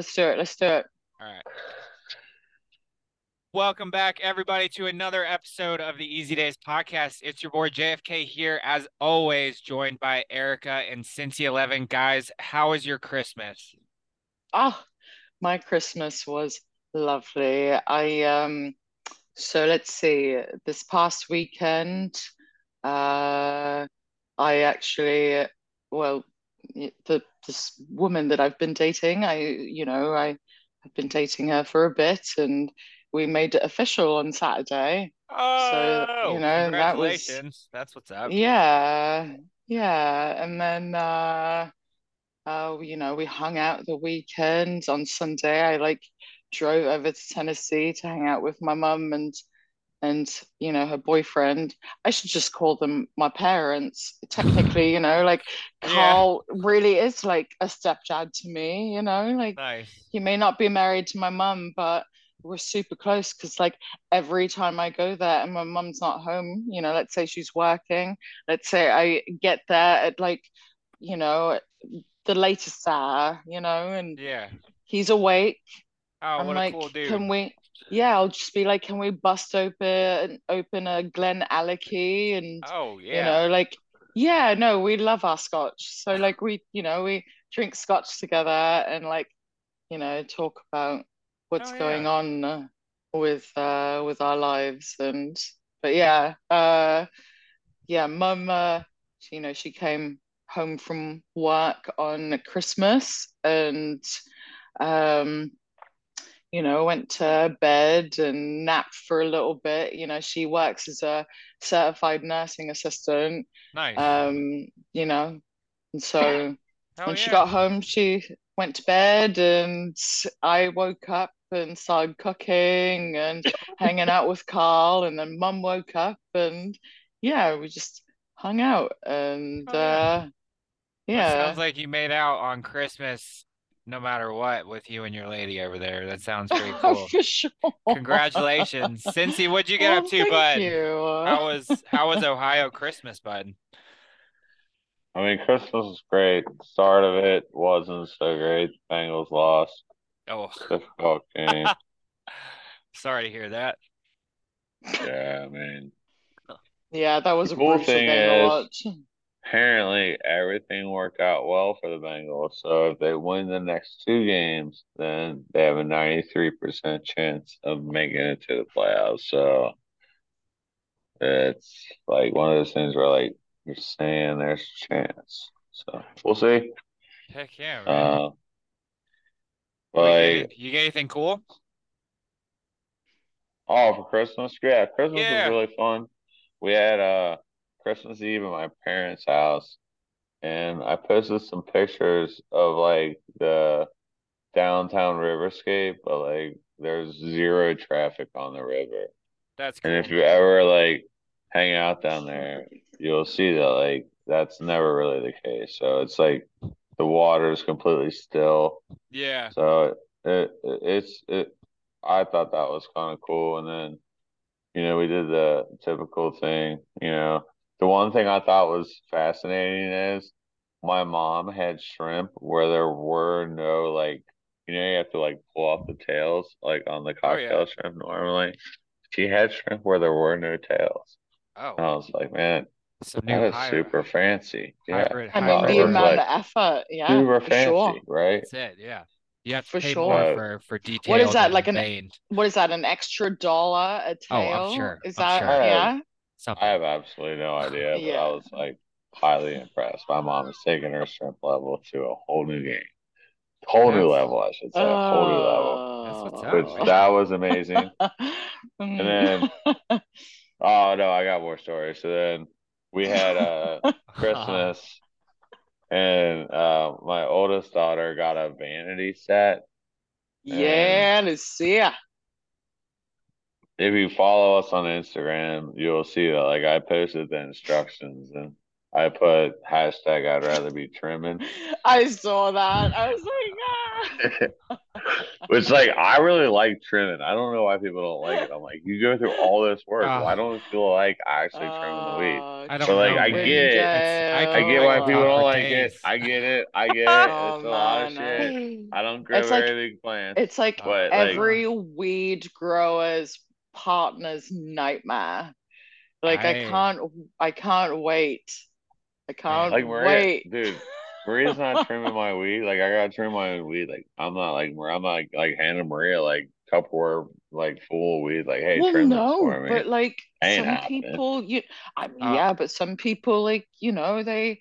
Let's do it. Let's do it. All right. Welcome back, everybody, to another episode of the Eazy Daze podcast. It's your boy JFK here, as always, joined by Erika and Cincy Eleven. Guys, how was your Christmas? Oh, my Christmas was lovely. I um, so let's see. This past weekend, uh, I actually, well, the this woman that I've been dating, I, you know, I have been dating her for a bit, and we made it official on Saturday. Oh, so you know that was. That's what's up. yeah, yeah, and then uh, uh, you know, we hung out the weekend on Sunday. I like drove over to Tennessee to hang out with my mum and and you know her boyfriend i should just call them my parents technically you know like Yeah. carl really is like a stepdad to me you know like Nice. he may not be married to my mum but we're super close because like every time i go there and my mum's not home you know let's say she's working let's say i get there at like you know the latest hour you know and Yeah. he's awake Oh, I'm what like, a cool dude. can we? Yeah, I'll just be like, can we bust open open a GlenAllachie and Oh, you know, like, yeah, no, we love our scotch. So like we, you know, we drink scotch together and like, you know, talk about what's Oh, going on uh, with uh with our lives. And but yeah, uh yeah, mum uh she, you know, she came home from work on Christmas and um you know, went to bed and napped for a little bit. You know, she works as a certified nursing assistant. Nice. Um, you know, and so Hell when she got home, she went to bed and I woke up and started cooking and hanging out with Carl, and then mum woke up and yeah, we just hung out and Oh, yeah. uh That yeah. sounds like you made out on Christmas no matter what with you and your lady over there. That sounds pretty cool. For sure. Congratulations. Cincy, what'd you get up Oh, to, thank bud? you. How was how was Ohio Christmas, bud? I mean, Christmas was great. The start of it wasn't so great. The Bengals lost. Oh, Difficult game. sorry to hear that. Yeah, I mean, Yeah, that was The a cool brutal thing to is- watch. Apparently everything worked out well for the Bengals. So if they win the next two games, then they have a 93% chance of making it to the playoffs. So it's like one of those things where like you're saying there's a chance. So we'll see. Heck yeah, man. Uh, like get, you get anything cool? Oh, for Christmas? Yeah, Christmas Yeah. was really fun. We had uh Christmas Eve at my parents' house, and I posted some pictures of like the downtown riverscape, but like there's zero traffic on the river. That's cool. And if you ever like hang out down there, you'll see that like that's never really the case. So it's like the water is completely still. Yeah. So it, it it's it I thought that was kind of cool and then you know we did the typical thing, you know. The one thing I thought was fascinating is my mom had shrimp where there were no like you know you have to like pull off the tails like on the Oh, yeah. cocktail shrimp normally. She had shrimp where there were no tails. And I Oh, was like, man, some new that is high- super fancy. Yeah. hybrid. I mean, Wow, the amount like of effort, yeah, super for fancy, sure. right? That's it. Yeah. You have to For pay sure. more Uh, for for detailed. What is that, like an- veined. What is that, an extra dollar a tail? Oh, I'm tail? sure. Is I'm that, sure. Yeah? Something? I have absolutely no idea, but Yeah. I was like highly impressed. My mom is taking her shrimp level to a whole new game. Whole new level, I should say. A whole new level. That's what's Oh. up, Which man. that was amazing. And then- Oh no, I got more stories. So then we had uh Christmas and uh my oldest daughter got a vanity set. yeah, let's see ya. If you follow us on Instagram, you'll see that like I posted the instructions and I put hashtag I'd rather be trimming. I saw that. I was like, ah. Which like I really like trimming. I don't know why people don't like it. I'm like, you go through all this work. Oh. why don't it feel like I actually trimming the weed? Ah, I don't But like know, I get it. It's- I get why people don't for like it. I get it. I get it. Oh, It's a lot of shit. I don't grow It's like- very big plants. It's like But, like- every weed grower's partner's nightmare. Like I, I- can't I can't wait. I can't Like Maria, wait. dude. Maria's not trimming my weed. Like I gotta trim my weed. Like I'm not like I'm not like, like handing Maria like Tupperware like full weed. Like hey, well, trim no, for me. but like Ain't some happening. people, you, I mean, Uh, yeah, but some people, like you know, they,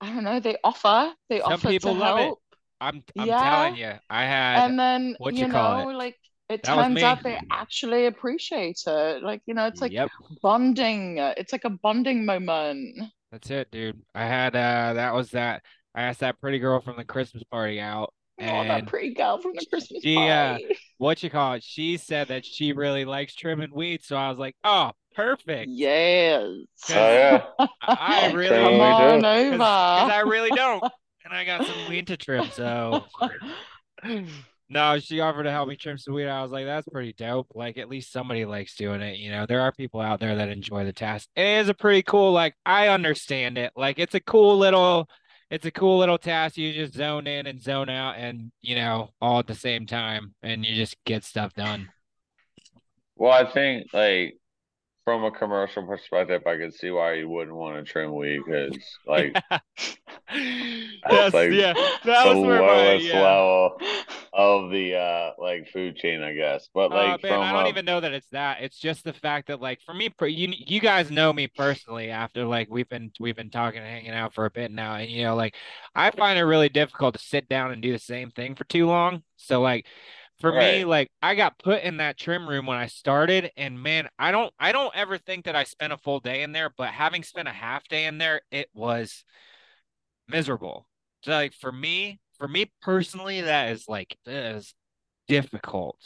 I don't know, they offer, they Some offer people to love it. help, I'm I'm Yeah. telling you, I had and then what you you call know, it? like it That turns out they actually appreciate it. Like you know, it's like yep, bonding. It's like a bonding moment. that's it, dude. I had uh that was that. I asked that pretty girl from the Christmas party out, Oh, that pretty girl from the Christmas she, uh, what you call it? She said that she really likes trimming weeds, so I was like, oh, perfect. Yes. Oh yeah. I, I really, Come on do. over. because I really don't, and I got some weed to trim, so. No, she offered to help me trim some weed. I was like, that's pretty dope. Like, at least somebody likes doing it. You know, there are people out there that enjoy the task. It is a pretty cool, like, I understand it. Like, it's a cool little, it's a cool little task. You just zone in and zone out and, you know, all at the same time, and you just get stuff done. Well, I think like from a commercial perspective, I could see why you wouldn't want to trim weed because like That's, like yeah, that the was my, lowest yeah. level of the uh like food chain, I guess. But Uh, like man, from I don't even know that it's that. It's just the fact that, like, for me, you you guys know me personally. After like we've been we've been talking and hanging out for a bit now, and you know, like, I find it really difficult to sit down and do the same thing for too long. So, like, for me, like, I got put in that trim room when I started, and man, I don't I don't ever think that I spent a full day in there, but having spent a half day in there, it was miserable. So, like, for me, for me personally, that is like that is difficult.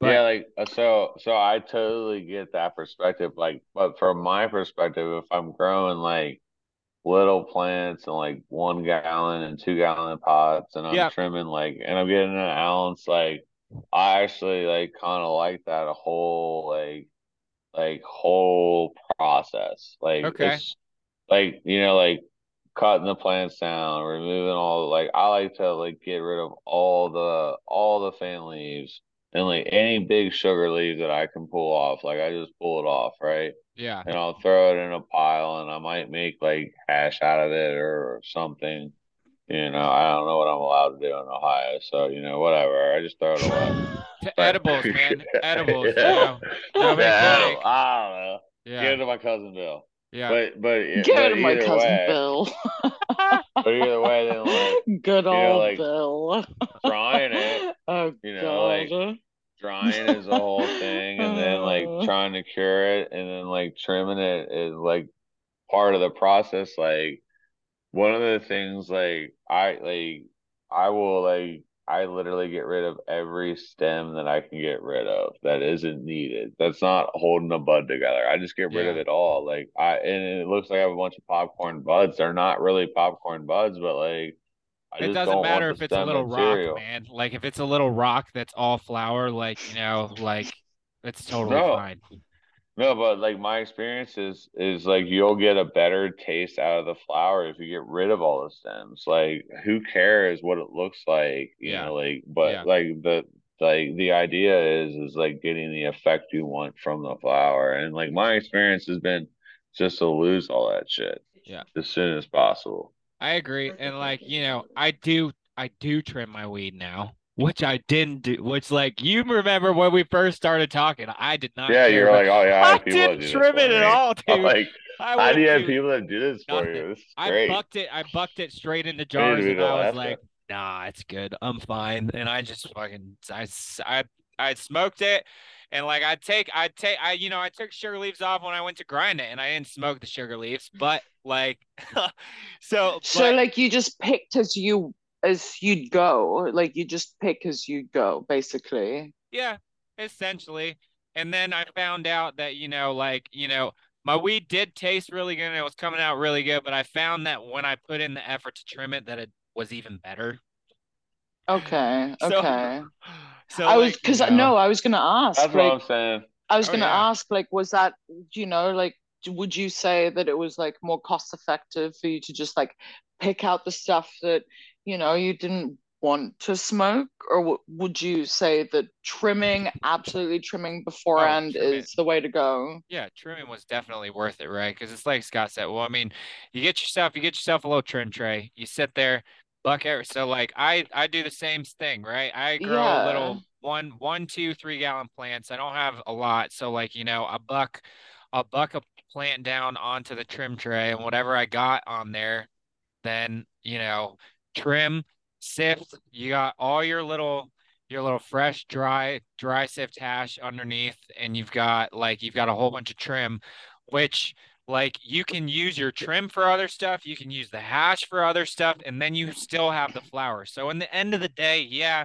But yeah, like uh, so so I totally get that perspective. Like, but from my perspective, if I'm growing like little plants and like one gallon and two gallon pots and I'm Yep. trimming like and I'm getting an ounce, like I actually like kind of like that a whole like like whole process. Like Okay. like you know like cutting the plants down, removing all like I like to like get rid of all the all the fan leaves and like any big sugar leaves that I can pull off. Like I just pull it off, right? yeah. And I'll throw it in a pile and I might make like hash out of it or something. You know, I don't know what I'm allowed to do in Ohio, so you know, whatever. I just throw it away. Edibles, man. Edibles, you Yeah. know. No Yeah. I don't know. Yeah. Give it to my cousin Bill. Yeah. But but Give but it to my cousin way, Bill. But either way, then like Good know, old like, Bill. drying it, Oh you know, like, God. drying is a whole thing, and then like trying to cure it, and then like trimming it is like part of the process. Like one of the things, like I like I will like I literally get rid of every stem that I can get rid of that isn't needed. That's not holding a bud together. I just get rid of it all. Like I and it looks like I have a bunch of popcorn buds. They're not really popcorn buds, but like I It doesn't matter if it's a little material. rock, man. Like if it's a little rock that's all flour, like you know, like it's totally No. fine. No, but like my experience is is like you'll get a better taste out of the flower if you get rid of all the stems. Like who cares what it looks like, you Yeah. know, like but Yeah. like the like the idea is is like getting the effect you want from the flower. And like my experience has been just to lose all that shit. Yeah. As soon as possible. I agree. And like, you know, I do I do trim my weed now, which I didn't do which like you remember when we first started talking. I did not yeah, you're like, oh yeah, I I have people that didn't do trim it at me." all, I'm like, I how do you have people that do this for you? This is I great. bucked it. I bucked it straight into to jars, and I was Alaska. like, "Nah, it's good. I'm fine." And I just fucking, I, I, I smoked it, and like I take, I take, I, you know, I took sugar leaves off when I went to grind it, and I didn't smoke the sugar leaves, but like, so, So but, like you just picked as you as you'd go, like you just pick as you go, basically. yeah, essentially. And then I found out that you know, like, you know. My weed did taste really good and it was coming out really good, but I found that when I put in the effort to trim it, that it was even better. Okay, So- okay. So I was like, you because know, no, I was gonna ask. That's what I'm saying. I was Oh, gonna yeah. ask, like, was that, you know, like, would you say that it was like more cost effective for you to just like pick out the stuff that, you know, you didn't want to smoke, or w would you say that trimming, absolutely trimming beforehand oh, trim it. is the way to go? Yeah, trimming was definitely worth it, right? Because it's like Scott said. Well, I mean, you get yourself, you get yourself a little trim tray. You sit there, buck every. So like I, I do the same thing, right? I grow Yeah. little one, one, two, three gallon plants. I don't have a lot, so like you know, a buck, I'll buck a plant down onto the trim tray, and whatever I got on there, then you know, trim, sift. You got all your little your little fresh dry dry sift hash underneath and you've got like you've got a whole bunch of trim which like you can use your trim for other stuff you can use the hash for other stuff and then you still have the flower so in the end of the day yeah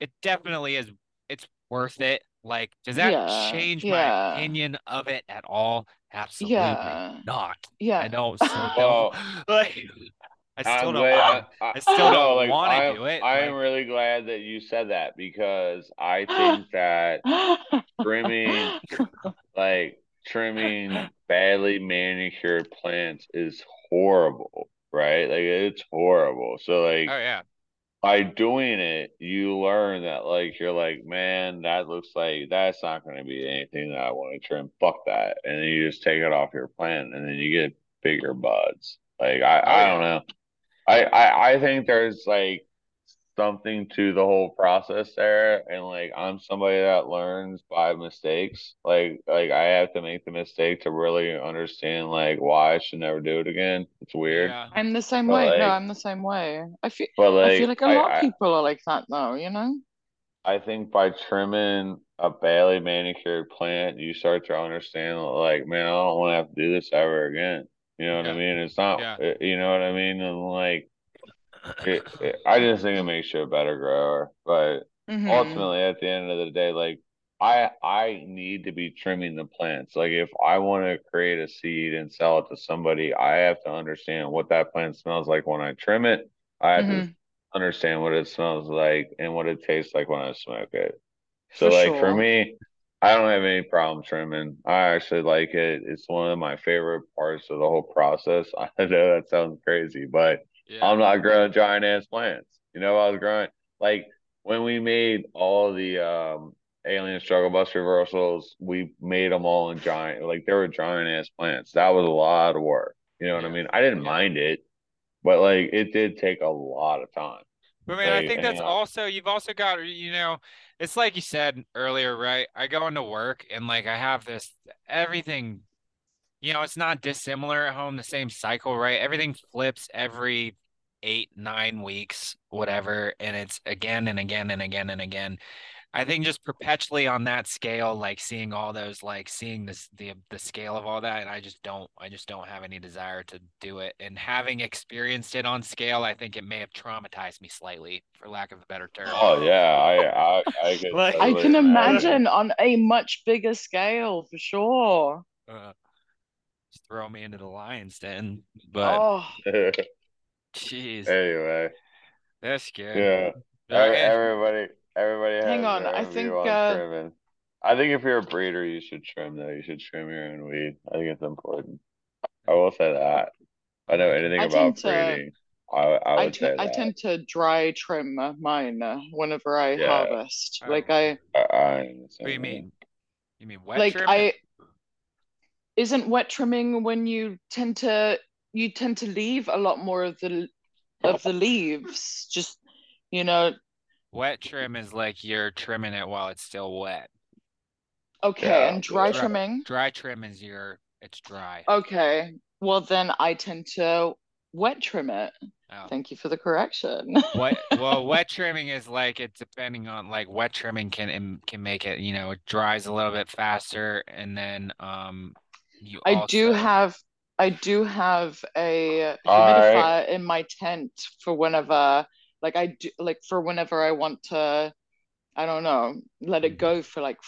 it definitely is it's worth it like does that Yeah, change yeah. my opinion of it at all absolutely Yeah. not Yeah. i don't still Well, like i still I'm don't glad- want I, I still don't like, wanna do it, I am like- really glad that you said that because I think that trimming, like trimming badly manicured plants is horrible, right? Like it's horrible. So like oh yeah by doing it, you learn that like you're like, man, that looks like that's not going to be anything that I want to trim. Fuck that, and then you just take it off your plant, and then you get bigger buds. Like I, Oh, I yeah. don't know. I, I, I think there's like something to the whole process there, and like I'm somebody that learns by mistakes. Like like I have to make the mistake to really understand like why I should never do it again. It's weird, yeah I'm the same But, way. No, I'm the same way. I feel but like I feel like a I- lot I- of people are like that though, you know? I think by trimming a badly manicured plant, you start to understand like, man, I don't want to have to do this ever again. You know what I mean? It's not, Yeah. you know what I mean? And like, it, it, I just think it makes you a better grower. But Mhm. ultimately, at the end of the day, like, I I need to be trimming the plants. Like, if I want to create a seed and sell it to somebody, I have to understand what that plant smells like when I trim it. I have to Mhm. understand what it smells like and what it tastes like when I smoke it. So For like for me, I don't have any problem trimming. I actually like it. It's one of my favorite parts of the whole process. I know that sounds crazy, but yeah I'm not growing giant ass plants. You know, I was growing like when we made all the um alien struggle bus reversals, we made them all in giant like they were giant ass plants. That was a lot of work. You know what I mean? I didn't Yeah. mind it, but like it did take a lot of time. But man, I think that's uh, also you've also got you know, it's like you said earlier, right? I go into work and like I have this everything, you know, it's not dissimilar at home, the same cycle, right? Everything flips every eight, nine weeks, whatever, and it's again and again and again and again. I think just perpetually on that scale, like seeing all those, like seeing this the the scale of all that, and I just don't, I just don't have any desire to do it. And having experienced it on scale, I think it may have traumatized me slightly, for lack of a better term. Oh yeah, I I I could Like- I can imagine on a much bigger scale for sure. Uh, just throw me into the lion's den, but Oh, jeez, anyway, that's scary. yeah. Every- and- everybody, everybody has Hang on, I think, uh. I think if you're a breeder, you should trim though. You should trim your own weed. I think it's important. I will say that. I know anything I about tend to- breeding. I I I, would t- say I tend to dry trim uh, mine uh, whenever I Yeah. harvest. Oh. Like I I, I what do you mean? You mean wet like trim? I isn't wet trimming when you tend to you tend to leave a lot more of the of the leaves just you know Wet trim is like you're trimming it while it's still wet. okay Yeah, and dry dry- trimming Dry trim is your it's dry. okay well then I tend to wet trim it Oh. thank you for the correction What well, wet trimming is like it's depending on like wet trimming can im- can make it, you know, it dries a little bit faster and then um you I do also- have I do have a All humidifier right. in my tent for whenever like I do like for whenever I want to I don't know let it Mhm. go for like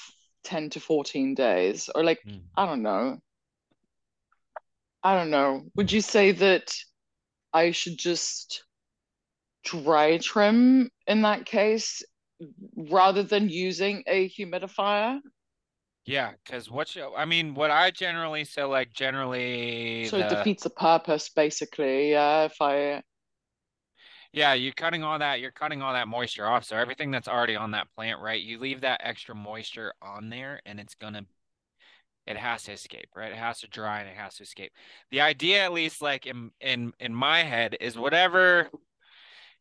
10 to 14 days or like Mm. I don't know I don't know would you say that I should just dry trim in that case rather than using a humidifier. Yeah, because what you, I mean, what I generally so like generally So it defeats the purpose basically. Yeah, if I yeah, you're cutting all that, you're cutting all that moisture off. So everything that's already on that plant, right? You leave that extra moisture on there, and it's gonna it has to escape, right? It has to dry and it has to escape. The idea, at least like in in in my head, is whatever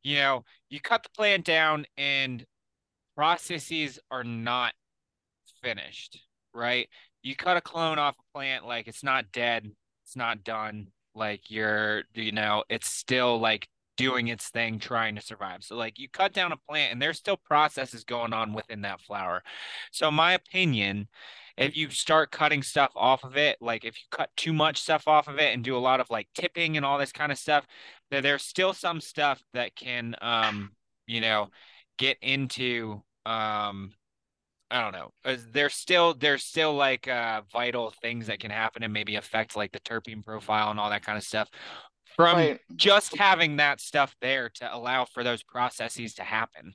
you know, you cut the plant down and processes are not finished, right? You cut a clone off a plant, like it's not dead, it's not done. Like you're, you know, it's still like doing its thing, trying to survive. So, like, you cut down a plant and there's still processes going on within that flower. So, my opinion, if you start cutting stuff off of it, like if you cut too much stuff off of it and do a lot of like tipping and all this kind of stuff, that there's still some stuff that can, um, you know, get into, um, I don't know. There's still there's still like uh vital things that can happen and maybe affect like the terpene profile and all that kind of stuff from right. just having that stuff there to allow for those processes to happen.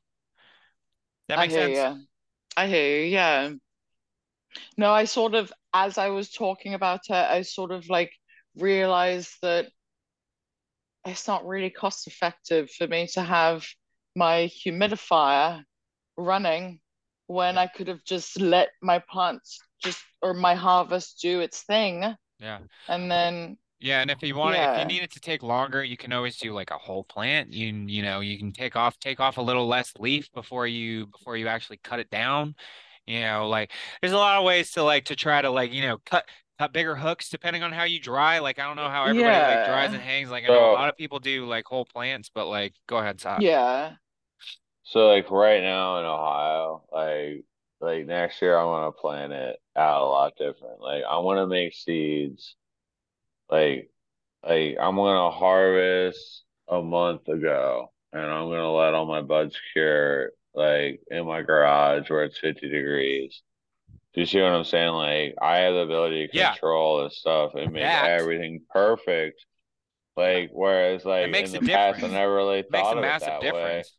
That I makes hear sense. you. I hear you. Yeah. No, I sort of, as I was talking about it, I sort of like realized that it's not really cost effective for me to have my humidifier running when I could have just let my plants just or my harvest do its thing Yeah. and then Yeah, and if you want, if you yeah. need it to take longer, you can always do like a whole plant. You you know, you can take off take off a little less leaf before you before you actually cut it down. You know, like there's a lot of ways to like to try to like, you know, cut cut bigger hooks depending on how you dry. Like I don't know how everybody like dries and hangs. Like I know a lot of people do like whole plants, but like go ahead, Todd. Yeah. so like right now in Ohio, like like next year I want to plant it out a lot different. Like I want to make seeds. Like like I'm gonna harvest a month ago, and I'm gonna let all my buds cure like in my garage where it's 50 degrees. Do you see what I'm saying? Like I have the ability to Yeah. control this stuff and make That everything perfect. Like whereas it like makes in a the past I never really It makes thought a of it massive that way. difference.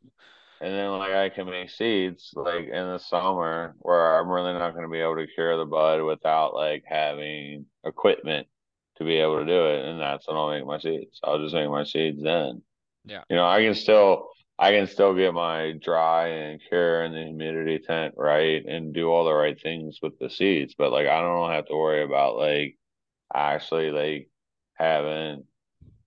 And then like I can make seeds like in the summer where I'm really not going to be able to cure the bud without like having equipment to be able to do it. And that's when I'll make my seeds. I'll just make my seeds then. Yeah. You know, I can still I can still get my dry and cure and the humidity tent right and do all the right things with the seeds, but like I don't have to worry about like actually like having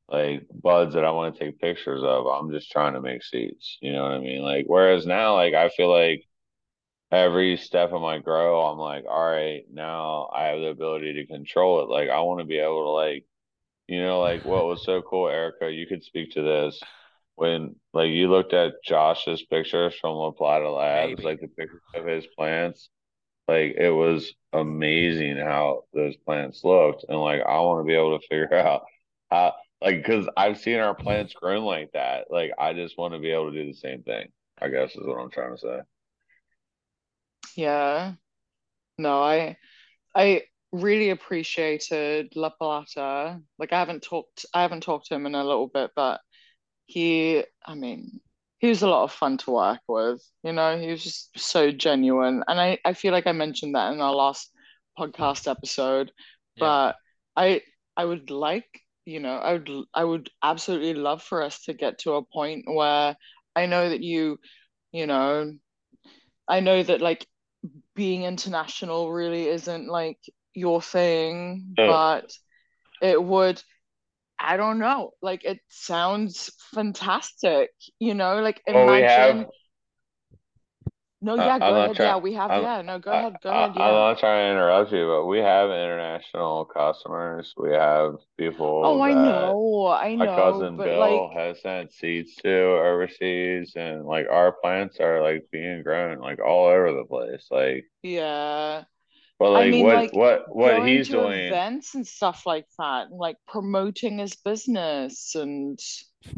like buds that I want to take pictures of. I'm just trying to make seeds. You know what I mean? Like whereas now, like I feel like every step of my grow, I'm like, all right, now I have the ability to control it. Like I want to be able to like, you know, like what was so cool, Erika, you could speak to this when like you looked at Josh's pictures from La Plata Labs, Maybe. like the pictures of his plants. Like it was amazing how those plants looked, and like I want to be able to figure out how, like, because I've seen our plants grown like that. Like I just want to be able to do the same thing. I guess is what I'm trying to say. Yeah. No, I I really appreciated La Plata. Like I haven't talked I haven't talked to him in a little bit, but he I mean he was a lot of fun to work with. You know, he was just so genuine. And I, I feel like I mentioned that in our last podcast episode. Yeah. But I I would like, you know, I would I would absolutely love for us to get to a point where I know that you, you know, I know that like being international really isn't like your thing, but it would, I don't know, like it sounds fantastic, you know, like Well, imagine. have. No, Uh, yeah, I'm go ahead. trying. Yeah, we have, I'm. yeah, no, go I, ahead, go I, ahead, I'm not trying to interrupt you, but we have international customers. We have people. Oh, people I know, I know. my cousin but Bill like, has sent seeds to overseas, and like our plants are like being grown like all over the place. Like, yeah. but I like mean, what like what what going he's to doing. events and stuff like that, and like promoting his business and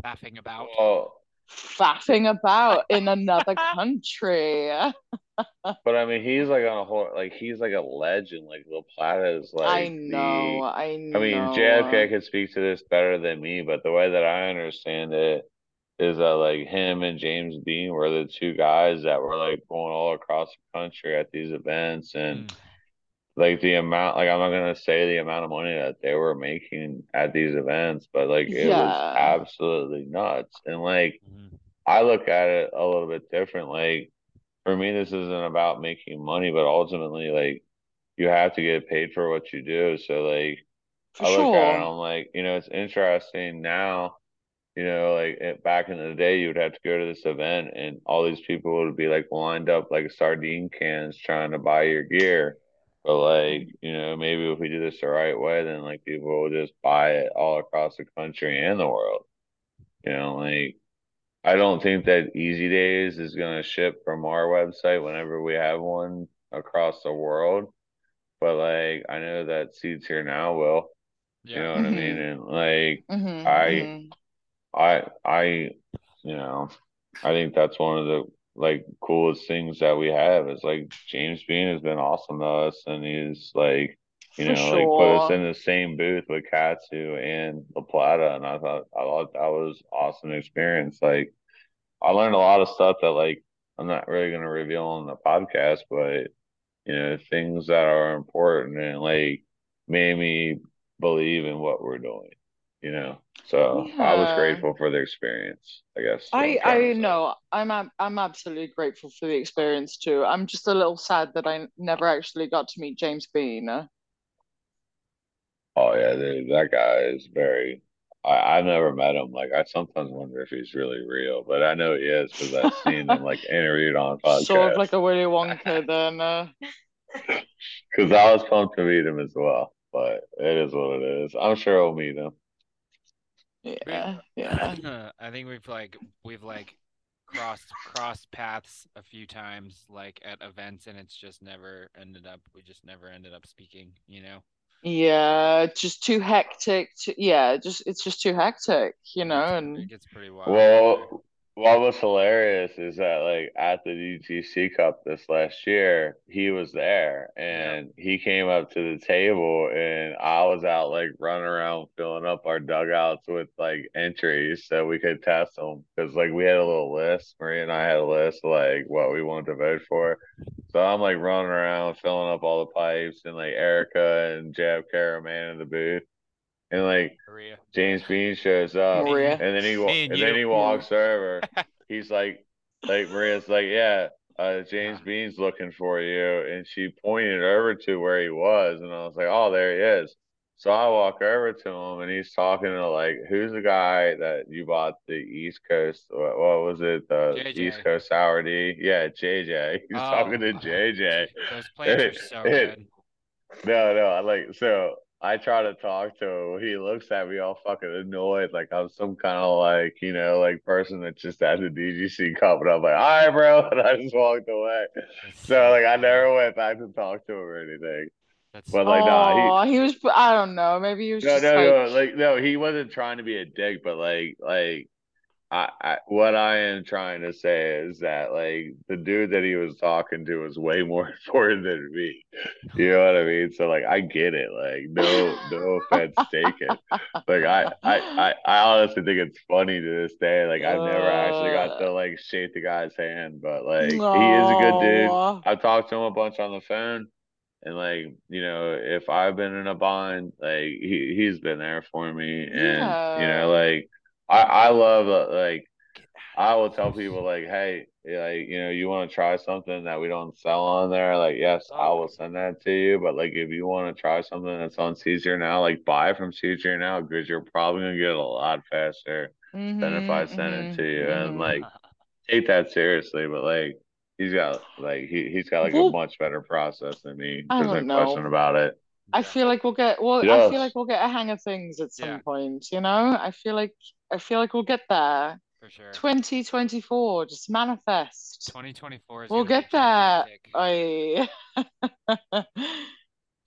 Faffing about. Well, faffing about in another country. but I mean, he's like on a whole like he's like a legend. Like La Plata is like. I know, the. I know. I mean. JFK could speak to this better than me, but the way that I understand it is that like him and James Bean were the two guys that were like going all across the country at these events and Mm. Like the amount like I'm not gonna say the amount of money that they were making at these events, but like it was absolutely nuts. And like Mhm. I look at it a little bit different. Like for me, this isn't about making money, but ultimately, like you have to get paid for what you do. So like For I look at it, and sure. I'm like, you know, it's interesting now. You know, like it, back in the day, you would have to go to this event, and all these people would be like lined up like sardine cans trying to buy your gear. But like, you know, maybe if we do this the right way, then like people will just buy it all across the country and the world. You know, like I don't think that Eazy Daze is gonna ship from our website whenever we have one across the world. But like, I know that Seeds Here Now will. Yeah. You know Yeah. what I mean? And like, hmm I, hmm I, I, you know, I think that's one of the like coolest things that we have is like James Bean has been awesome to us, and he's like, you For know, like put us in the same booth with Katsu and La Plata, and I thought I thought that was awesome experience. Like, I learned a lot of stuff that like I'm not really gonna reveal on the podcast, but you know, things that are important and like made me believe in what we're doing, you know. So I was grateful for the experience, I guess I I know I'm I'm absolutely grateful for the experience too. I'm just a little sad that I never actually got to meet James Bean. uh. Oh yeah, dude, that guy is very I, I've never met him. Like I sometimes wonder if he's really real, but I know he is because I've seen him like interviewed on Sort of like a Willy Wonka then. Uh, Because I was pumped to meet him as well. But it is what it is. I'm sure I'll meet him. Yeah, yeah. I think we've like we've like crossed crossed paths a few times like at events and it's just never ended up we just never ended up speaking, you know. Yeah, just too hectic. To, yeah, just it's just too hectic, you know, And It gets pretty wild. Well, what was hilarious is that like at the DTC Cup this last year, he was there and he came up to the table and I was out like running around filling up our dugouts with like entries so we could test them because like we had a little list. Maria and I had a list of, like what we wanted to vote for. So I'm like running around filling up all the pipes and like Erika and Jab Caraman in the booth and like Korea. James Bean shows up. Maria. And then he wa- and and then he walks over. He's like, like Maria's like, yeah, uh, James Bean's looking for you, and she pointed over to where he was, and I was like, oh, there he is. So I walk over to him, and he's talking to like, who's the guy that you bought the East Coast? What, what was it? The JJ. East Coast Sour D? Yeah, JJ. He's Oh, talking to JJ. Those plates are so good. No, no, I like so I try to talk to him. He looks at me all fucking annoyed, like I'm some kind of like, you know, like person that just had the DGC cup. And I'm like, all right, bro. And I just walked away. So like I never went back to talk to him or anything. That's But like nah, oh, he was. I don't know. Maybe he was he no just no like, no like no, he wasn't trying to be a dick, but like like I, I what I am trying to say is that like the dude that he was talking to was way more important than me. You know what I mean? So like I get it. Like no no offense taken. Like I, I I I honestly think it's funny to this day. Like I've never actually got uh. to like shake the guy's hand, but like he is a good dude. I've talked to him a bunch on the phone. And like, you know, if I've been in a bind, like he he's been there for me. And you know, like I I love uh, like I will tell people like, hey, like you know, you want to try something that we don't sell on there, like yes, I will send that to you. But like if you want to try something that's on Seeds Here Now, like buy from Seeds Here Now because you're probably gonna get it a lot faster than if I send it mhm, to you. And mhm. like take that seriously, but like he's got like he he's got like a much better process than me. I There's no don't question about it. I feel like we'll get well, He I feel like we'll get a hang of things at some Yeah. point, you know? I feel like I feel like we'll get there. For sure. 2024, just manifest. 2024 is We'll get there. I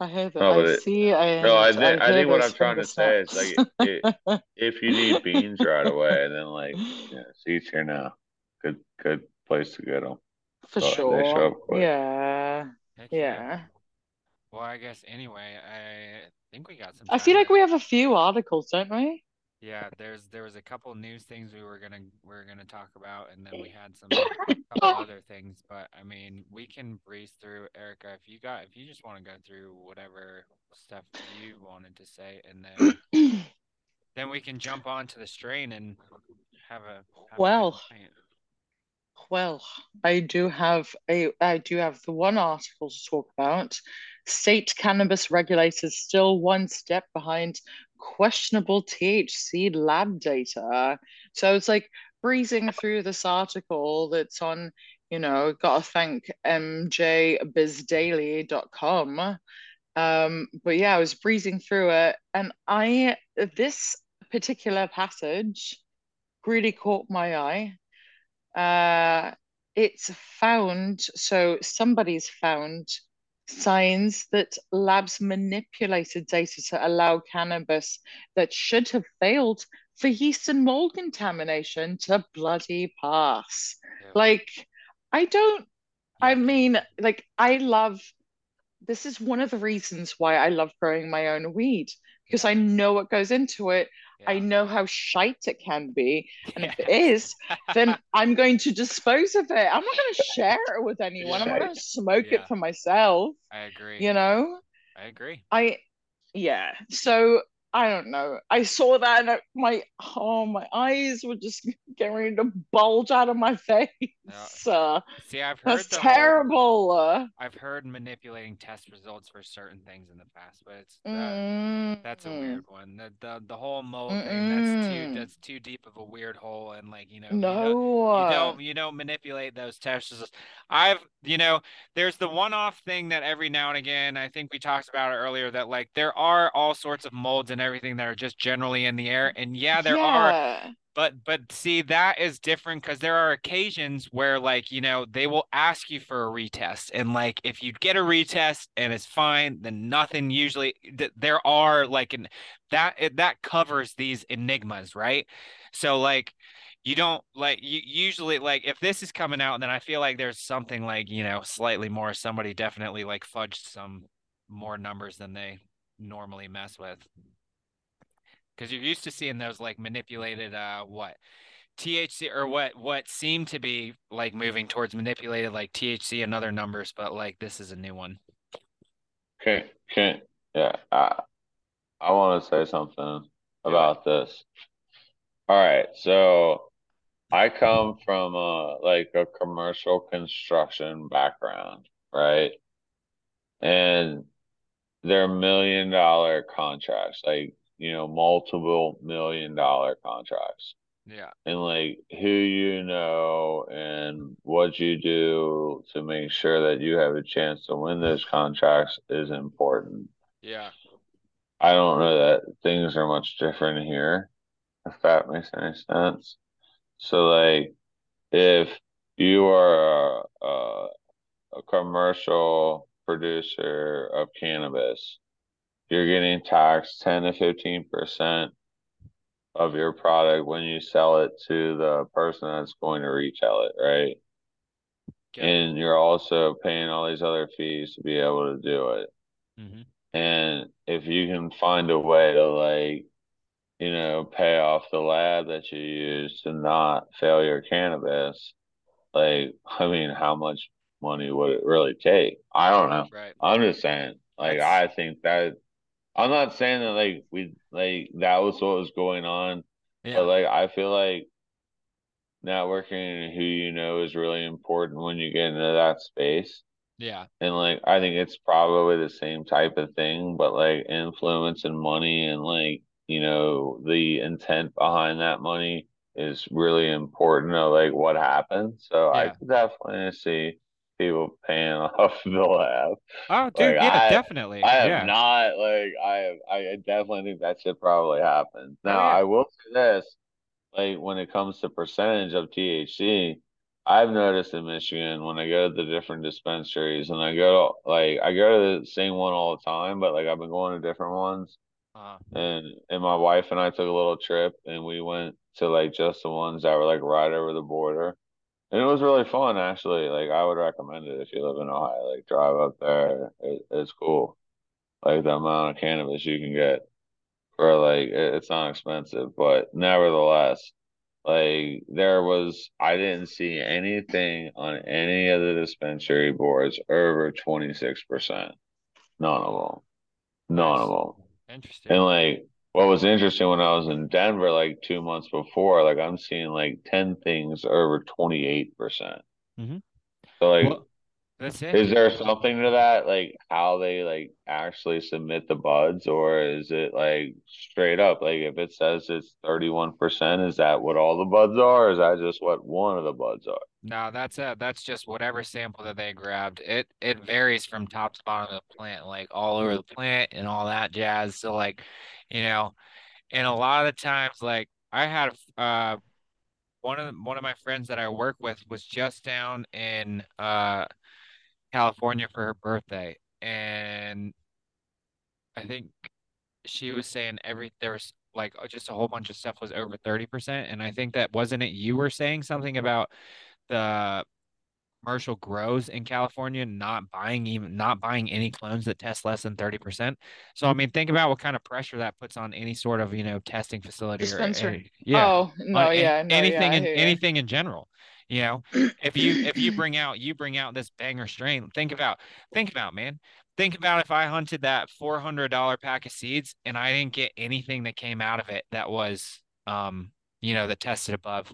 I hear that. Oh, no, I it, see. I no, I heard. think I I think what I'm trying to say is like it, snaps. if you need beans right away, then like yeah, Seeds Here Now, good good place to get them. For So sure. Yeah. Heck Yeah. Well, I guess anyway, I think we got some I feel like we have a few articles, don't we? Yeah, there's there was a couple news things we were gonna we are gonna talk about, and then we had some couple other things. But I mean, we can breeze through. Erika, if you got if you just want to go through whatever stuff you wanted to say, and then then we can jump on to the strain and have a have well. A well, I do have a I do have the one article to talk about. State cannabis regulators still one step behind questionable THC lab data. So it's like breezing through this article that's on, you know, gotta thank mjbizdaily.com. Um, but yeah, I was breezing through it and I this particular passage really caught my eye. Uh, it's found, so somebody's found signs that labs manipulated data to allow cannabis that should have failed for yeast and mold contamination to bloody pass. Yeah. Like, I don't, I mean, like, I love, this is one of the reasons why I love growing my own weed because I know what goes into it. Yeah. I know how shite it can be. And if it is, then I'm going to dispose of it. I'm not going to share it with anyone. Yeah. I'm not going to smoke yeah. it for myself. I agree. You know? I agree. I, yeah. So I don't know. I saw that and my oh my eyes were just getting ready to bulge out of my face. No. Uh, See, I've heard that's terrible. Whole, I've heard manipulating test results for certain things in the past, but it's that, mm. that's a weird one. The the, the whole mold Mm-mm. thing that's too that's too deep of a weird hole, and like you know, no, you don't, you don't you don't manipulate those test results. I've you know, there's the one off thing that every now and again, I think we talked about it earlier that like there are all sorts of molds and everything that are just generally in the air. And yeah, there yeah. are. But but see, that is different because there are occasions where like, you know, they will ask you for a retest. And like if you get a retest and it's fine, then nothing usually th- there are like and that that covers these enigmas, right? So like you don't like you usually like if this is coming out then i feel like there's something like you know slightly more somebody definitely like fudged some more numbers than they normally mess with because you're used to seeing those like manipulated uh what THC or what what seemed to be like moving towards manipulated like THC and other numbers, but like this is a new one. Okay, okay, yeah. I I want to say something about this. All right, so I come from a like a commercial construction background, right? And they're million dollar contracts, like you know, multiple million dollar contracts. Yeah. And like who you know and what you do to make sure that you have a chance to win those contracts is important. Yeah. I don't know that things are much different here, if that makes any sense. So like if you are a, a, a commercial producer of cannabis, you're getting taxed 10 to 15% of your product when you sell it to the person that's going to retail it, right? Okay. And you're also paying all these other fees to be able to do it. Mm-hmm. And if you can find a way to like you know, pay off the lab that you use to not fail your cannabis, like, I mean, how much money would it really take? I don't know. Right. I'm just saying, like. I think that I'm not saying that like we like that was what was going on, yeah. but like I feel like networking and who you know is really important when you get into that space. Yeah. And like I think it's probably the same type of thing, but like influence and money and like you know the intent behind that money is really important of like what happened so yeah. i could definitely see people paying off the lab oh dude like, yeah I, definitely i have yeah. not like i have i definitely think that should probably happen now oh, yeah. i will say this like when it comes to percentage of thc I've noticed in Michigan when I go to the different dispensaries and I go to like I go to the same one all the time, but like I've been going to different ones uh-huh. And and my wife and I took a little trip and we went to like just the ones that were like right over the border. And it was really fun actually. Like I would recommend it if you live in Ohio. Like drive up there. It, it's cool. Like the amount of cannabis you can get for like it's not expensive, but nevertheless, like there was I didn't see anything on any of the dispensary boards over 26%. None of them. None of them. Interesting. And like what was interesting when I was in Denver like two months before, like I'm seeing like 10 things over 28%. mm-hmm. So like well, that's it. Is there something to that, like how they like actually submit the buds, or is it like straight up? Like if it says it's thirty one percent, is that what all the buds are? Or is that just what one of the buds are? No, that's a that's just whatever sample that they grabbed. It it varies from top to bottom of the plant, like all over the plant and all that jazz. So like, you know, and a lot of the times, like I had uh one of the, one of my friends that I work with was just down in uh California for her birthday, and I think she was saying every there was like uh, just a whole bunch of stuff was over 30%. And I think that wasn't it you were saying something about the commercial grows in California not buying even not buying any clones that test less than 30%. So I mean think about what kind of pressure that puts on any sort of, you know, testing facility Dispensary. or any, yeah. Oh, no, yeah, no, anything yeah, in anything in general. You know, if you if you bring out you bring out this banger strain, think about think about man. Think about if I hunted that four hundred dollar pack of seeds and I didn't get anything that came out of it that was um, you know, that tested above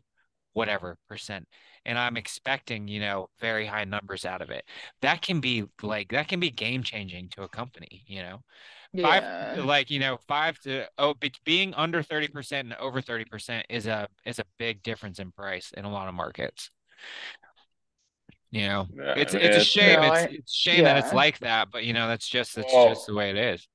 whatever percent. And I'm expecting, you know, very high numbers out of it. That can be like that can be game changing to a company, you know. Five, Yeah. like you know, five to oh, be, being under thirty percent and over thirty percent is a is a big difference in price in a lot of markets. You know, Yeah, it's it's a shame. No, It's I- it's a shame that it's like that, but you know, that's just that's Well- just the way it is.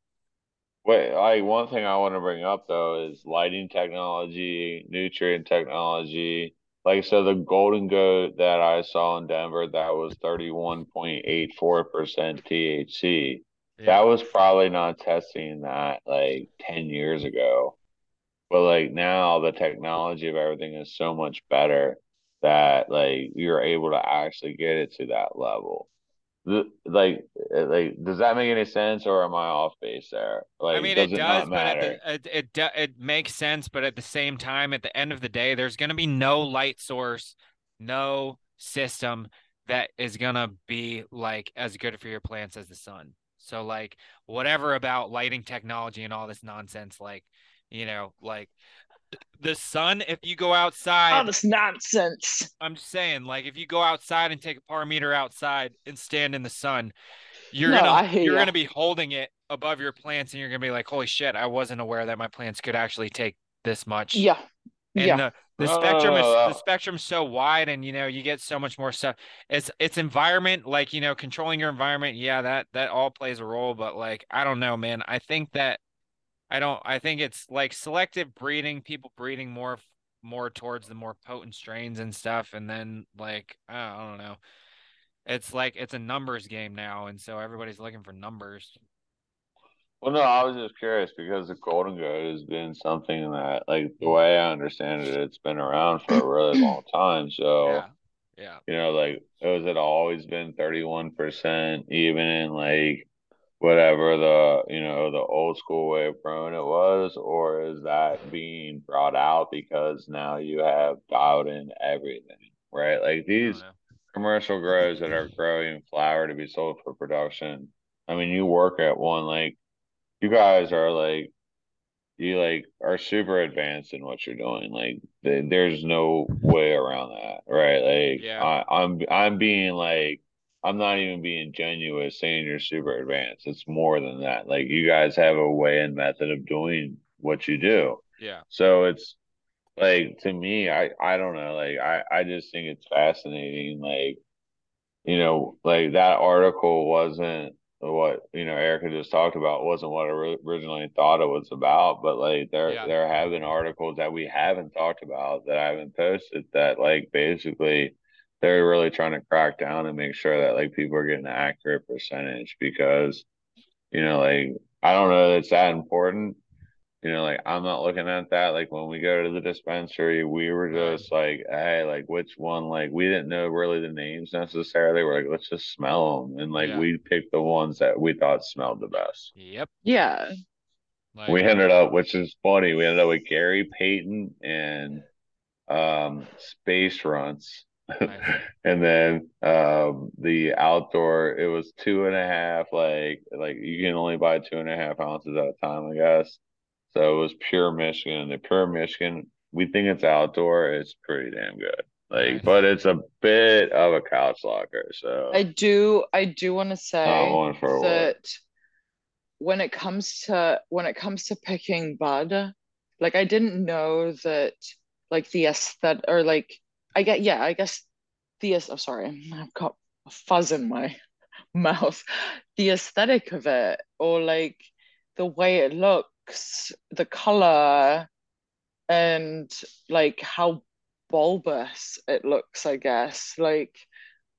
Wait, like one thing I want to bring up though is lighting technology, nutrient technology. Like so the golden goat that I saw in Denver that was 31.84% THC. That was probably not testing that like 10 years ago. But like now the technology of everything is so much better that like you're able to actually get it to that level. The, like uh, like does that make any sense or am I off base there? Like I mean, does it does, but the, it it do- it makes sense. But at the same time, at the end of the day, there's going to be no light source, no system that is going to be like as good for your plants as the sun. So like whatever about lighting technology and all this nonsense, like you know, like the sun. If you go outside, All this nonsense. I'm just saying, like if you go outside and take a par meter outside and stand in the sun, you're No, gonna you're ya. gonna be holding it above your plants, and you're gonna be like, "Holy shit! I wasn't aware that my plants could actually take this much." Yeah. And yeah. the, the No, no, spectrum is no. the spectrum's so wide, and you know you get so much more stuff. It's it's environment, like you know, controlling your environment. Yeah, that that all plays a role, but like I don't know, man. I think that I don't. I think it's like selective breeding, people breeding more more towards the more potent strains and stuff, and then like I don't know. It's like it's a numbers game now, and so everybody's looking for numbers. Well, no, I was just curious because the golden goat has been something that, like, the way I understand it, it's been around for a really long time. So, Yeah, yeah, you know, like, it has it always been 31%, even in like whatever the, you know, the old school way of growing it was? Or is that being brought out because now you have dialed in everything, right? Like, these commercial grows that are growing flower to be sold for production. I mean, you work at one, like, you guys are like you like are super advanced in what you're doing. Like th there's no way around that, right? Like Yeah. I, I'm I'm being like I'm not even being genuine saying you're super advanced. It's more than that. Like you guys have a way and method of doing what you do. Yeah, So it's like to me, I I don't know. Like I I just think it's fascinating. Like you know, like that article wasn't what you know Erika just talked about wasn't what I originally thought it was about. But like there Yeah. there have been articles that we haven't talked about that I haven't posted that like basically they're really trying to crack down and make sure that like people are getting an accurate percentage because you know like I don't know that it's that important. You know, like I'm not looking at that. Like when we go to the dispensary, we were just like, hey, like which one? Like we didn't know really the names necessarily. We're like, let's just smell them, and like Yeah. we picked the ones that we thought smelled the best. yep. Yeah. Like, we ended up, which is funny, we ended up with Gary Payton and um Space Runtz. Nice. and then um the outdoor it was two and a half like like you can only buy two and a half ounces at a time i guess so it was pure michigan the pure michigan we think it's outdoor it's pretty damn good like Nice. but it's a bit of a couch locker so I do I do want to say one for a while. that when it comes to when it comes to picking bud, like I didn't know that like the aesthetic or like I get yeah, I guess the I'm sorry, I've got a fuzz in my mouth. The aesthetic of it or like the way it looks, the color and like how bulbous it looks, I guess. Like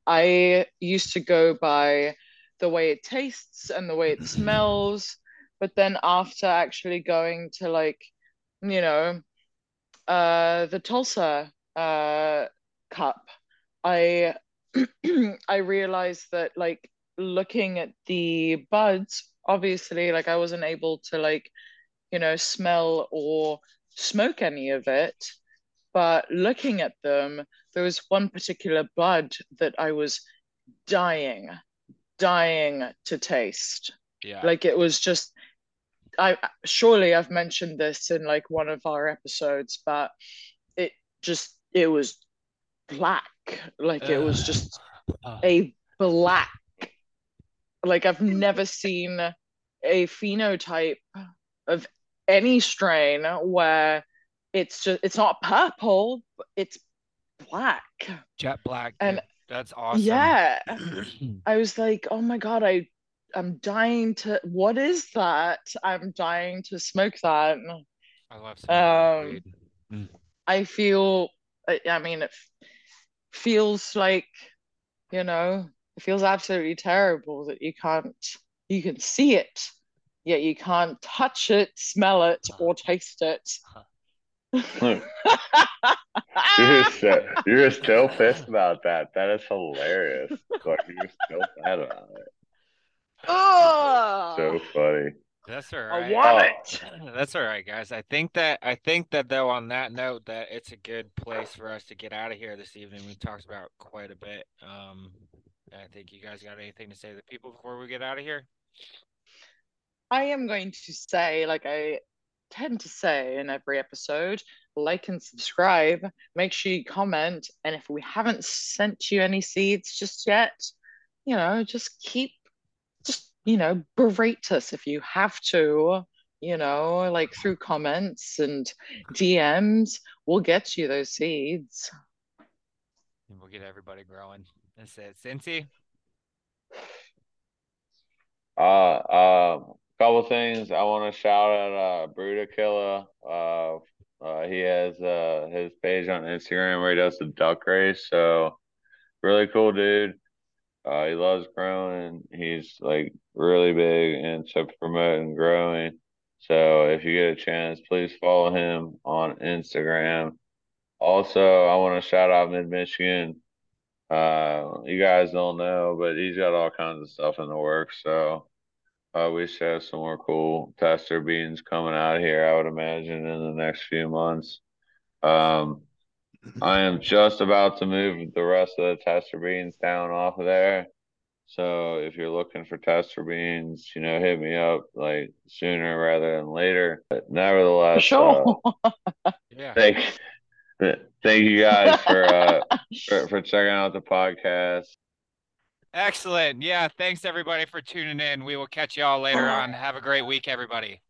I used to go by the way it tastes and the way it smells, but then after actually going to like, you know, uh the Tulsa uh cup, I I realized that like looking at the buds, obviously like I wasn't able to like, you know, smell or smoke any of it but looking at them, there was one particular bud that I was dying, dying to taste. Yeah. Like it was just, I surely I've mentioned this in like one of our episodes, but it just, it was black. Like it was just Ugh. a black, like I've never seen a phenotype of any strain where it's just it's not purple, but it's black. jet black. and- dude. That's awesome. Yeah. I was like, oh my God, I I'm dying to what is that? I'm dying to smoke that. I love Um, weed. I feel I, I mean it f- feels like, you know, it feels absolutely terrible that you can't you can see it, yet you can't touch it, smell it, uh-huh. or taste it. Uh-huh. You're, so, you're still pissed about that. That is hilarious. Like you're still mad about it. Ugh. so funny That's all I want Oh. it. That's all right, guys. I think that I think that though on that note that it's a good place for us to get out of here this evening. We talked about quite a bit. Um, I think you guys got anything to say to the people before we get out of here? I am going to say, like I tend to say in every episode, like and subscribe. Make sure you comment. And if we haven't sent you any seeds just yet, you know, just keep, just, you know, berate us if you have to, you know, like through comments and DMs. We'll get you those seeds. And we'll get everybody growing. That's it. Cincy? Uh, um, couple things. I want to shout out uh Bruda Killer. Uh, uh, he has uh his page on Instagram where he does the duck race. So really cool dude. Uh, he loves growing. He's like really big into promoting growing. So if you get a chance, please follow him on Instagram. Also, I want to shout out Mid Michigan. Uh, you guys don't know, but he's got all kinds of stuff in the works. So uh, we should have some more cool tester beans coming out here, I would imagine, in the next few months. Um, I am just about to move the rest of the tester beans down off of there. So if you're looking for tester beans, you know, hit me up like sooner rather than later. But For nevertheless, uh, sure. Yeah. thank thank you guys for uh for, for checking out the podcast. Excellent. Yeah. Thanks everybody for tuning in. We will catch you all later on. Have a great week, everybody.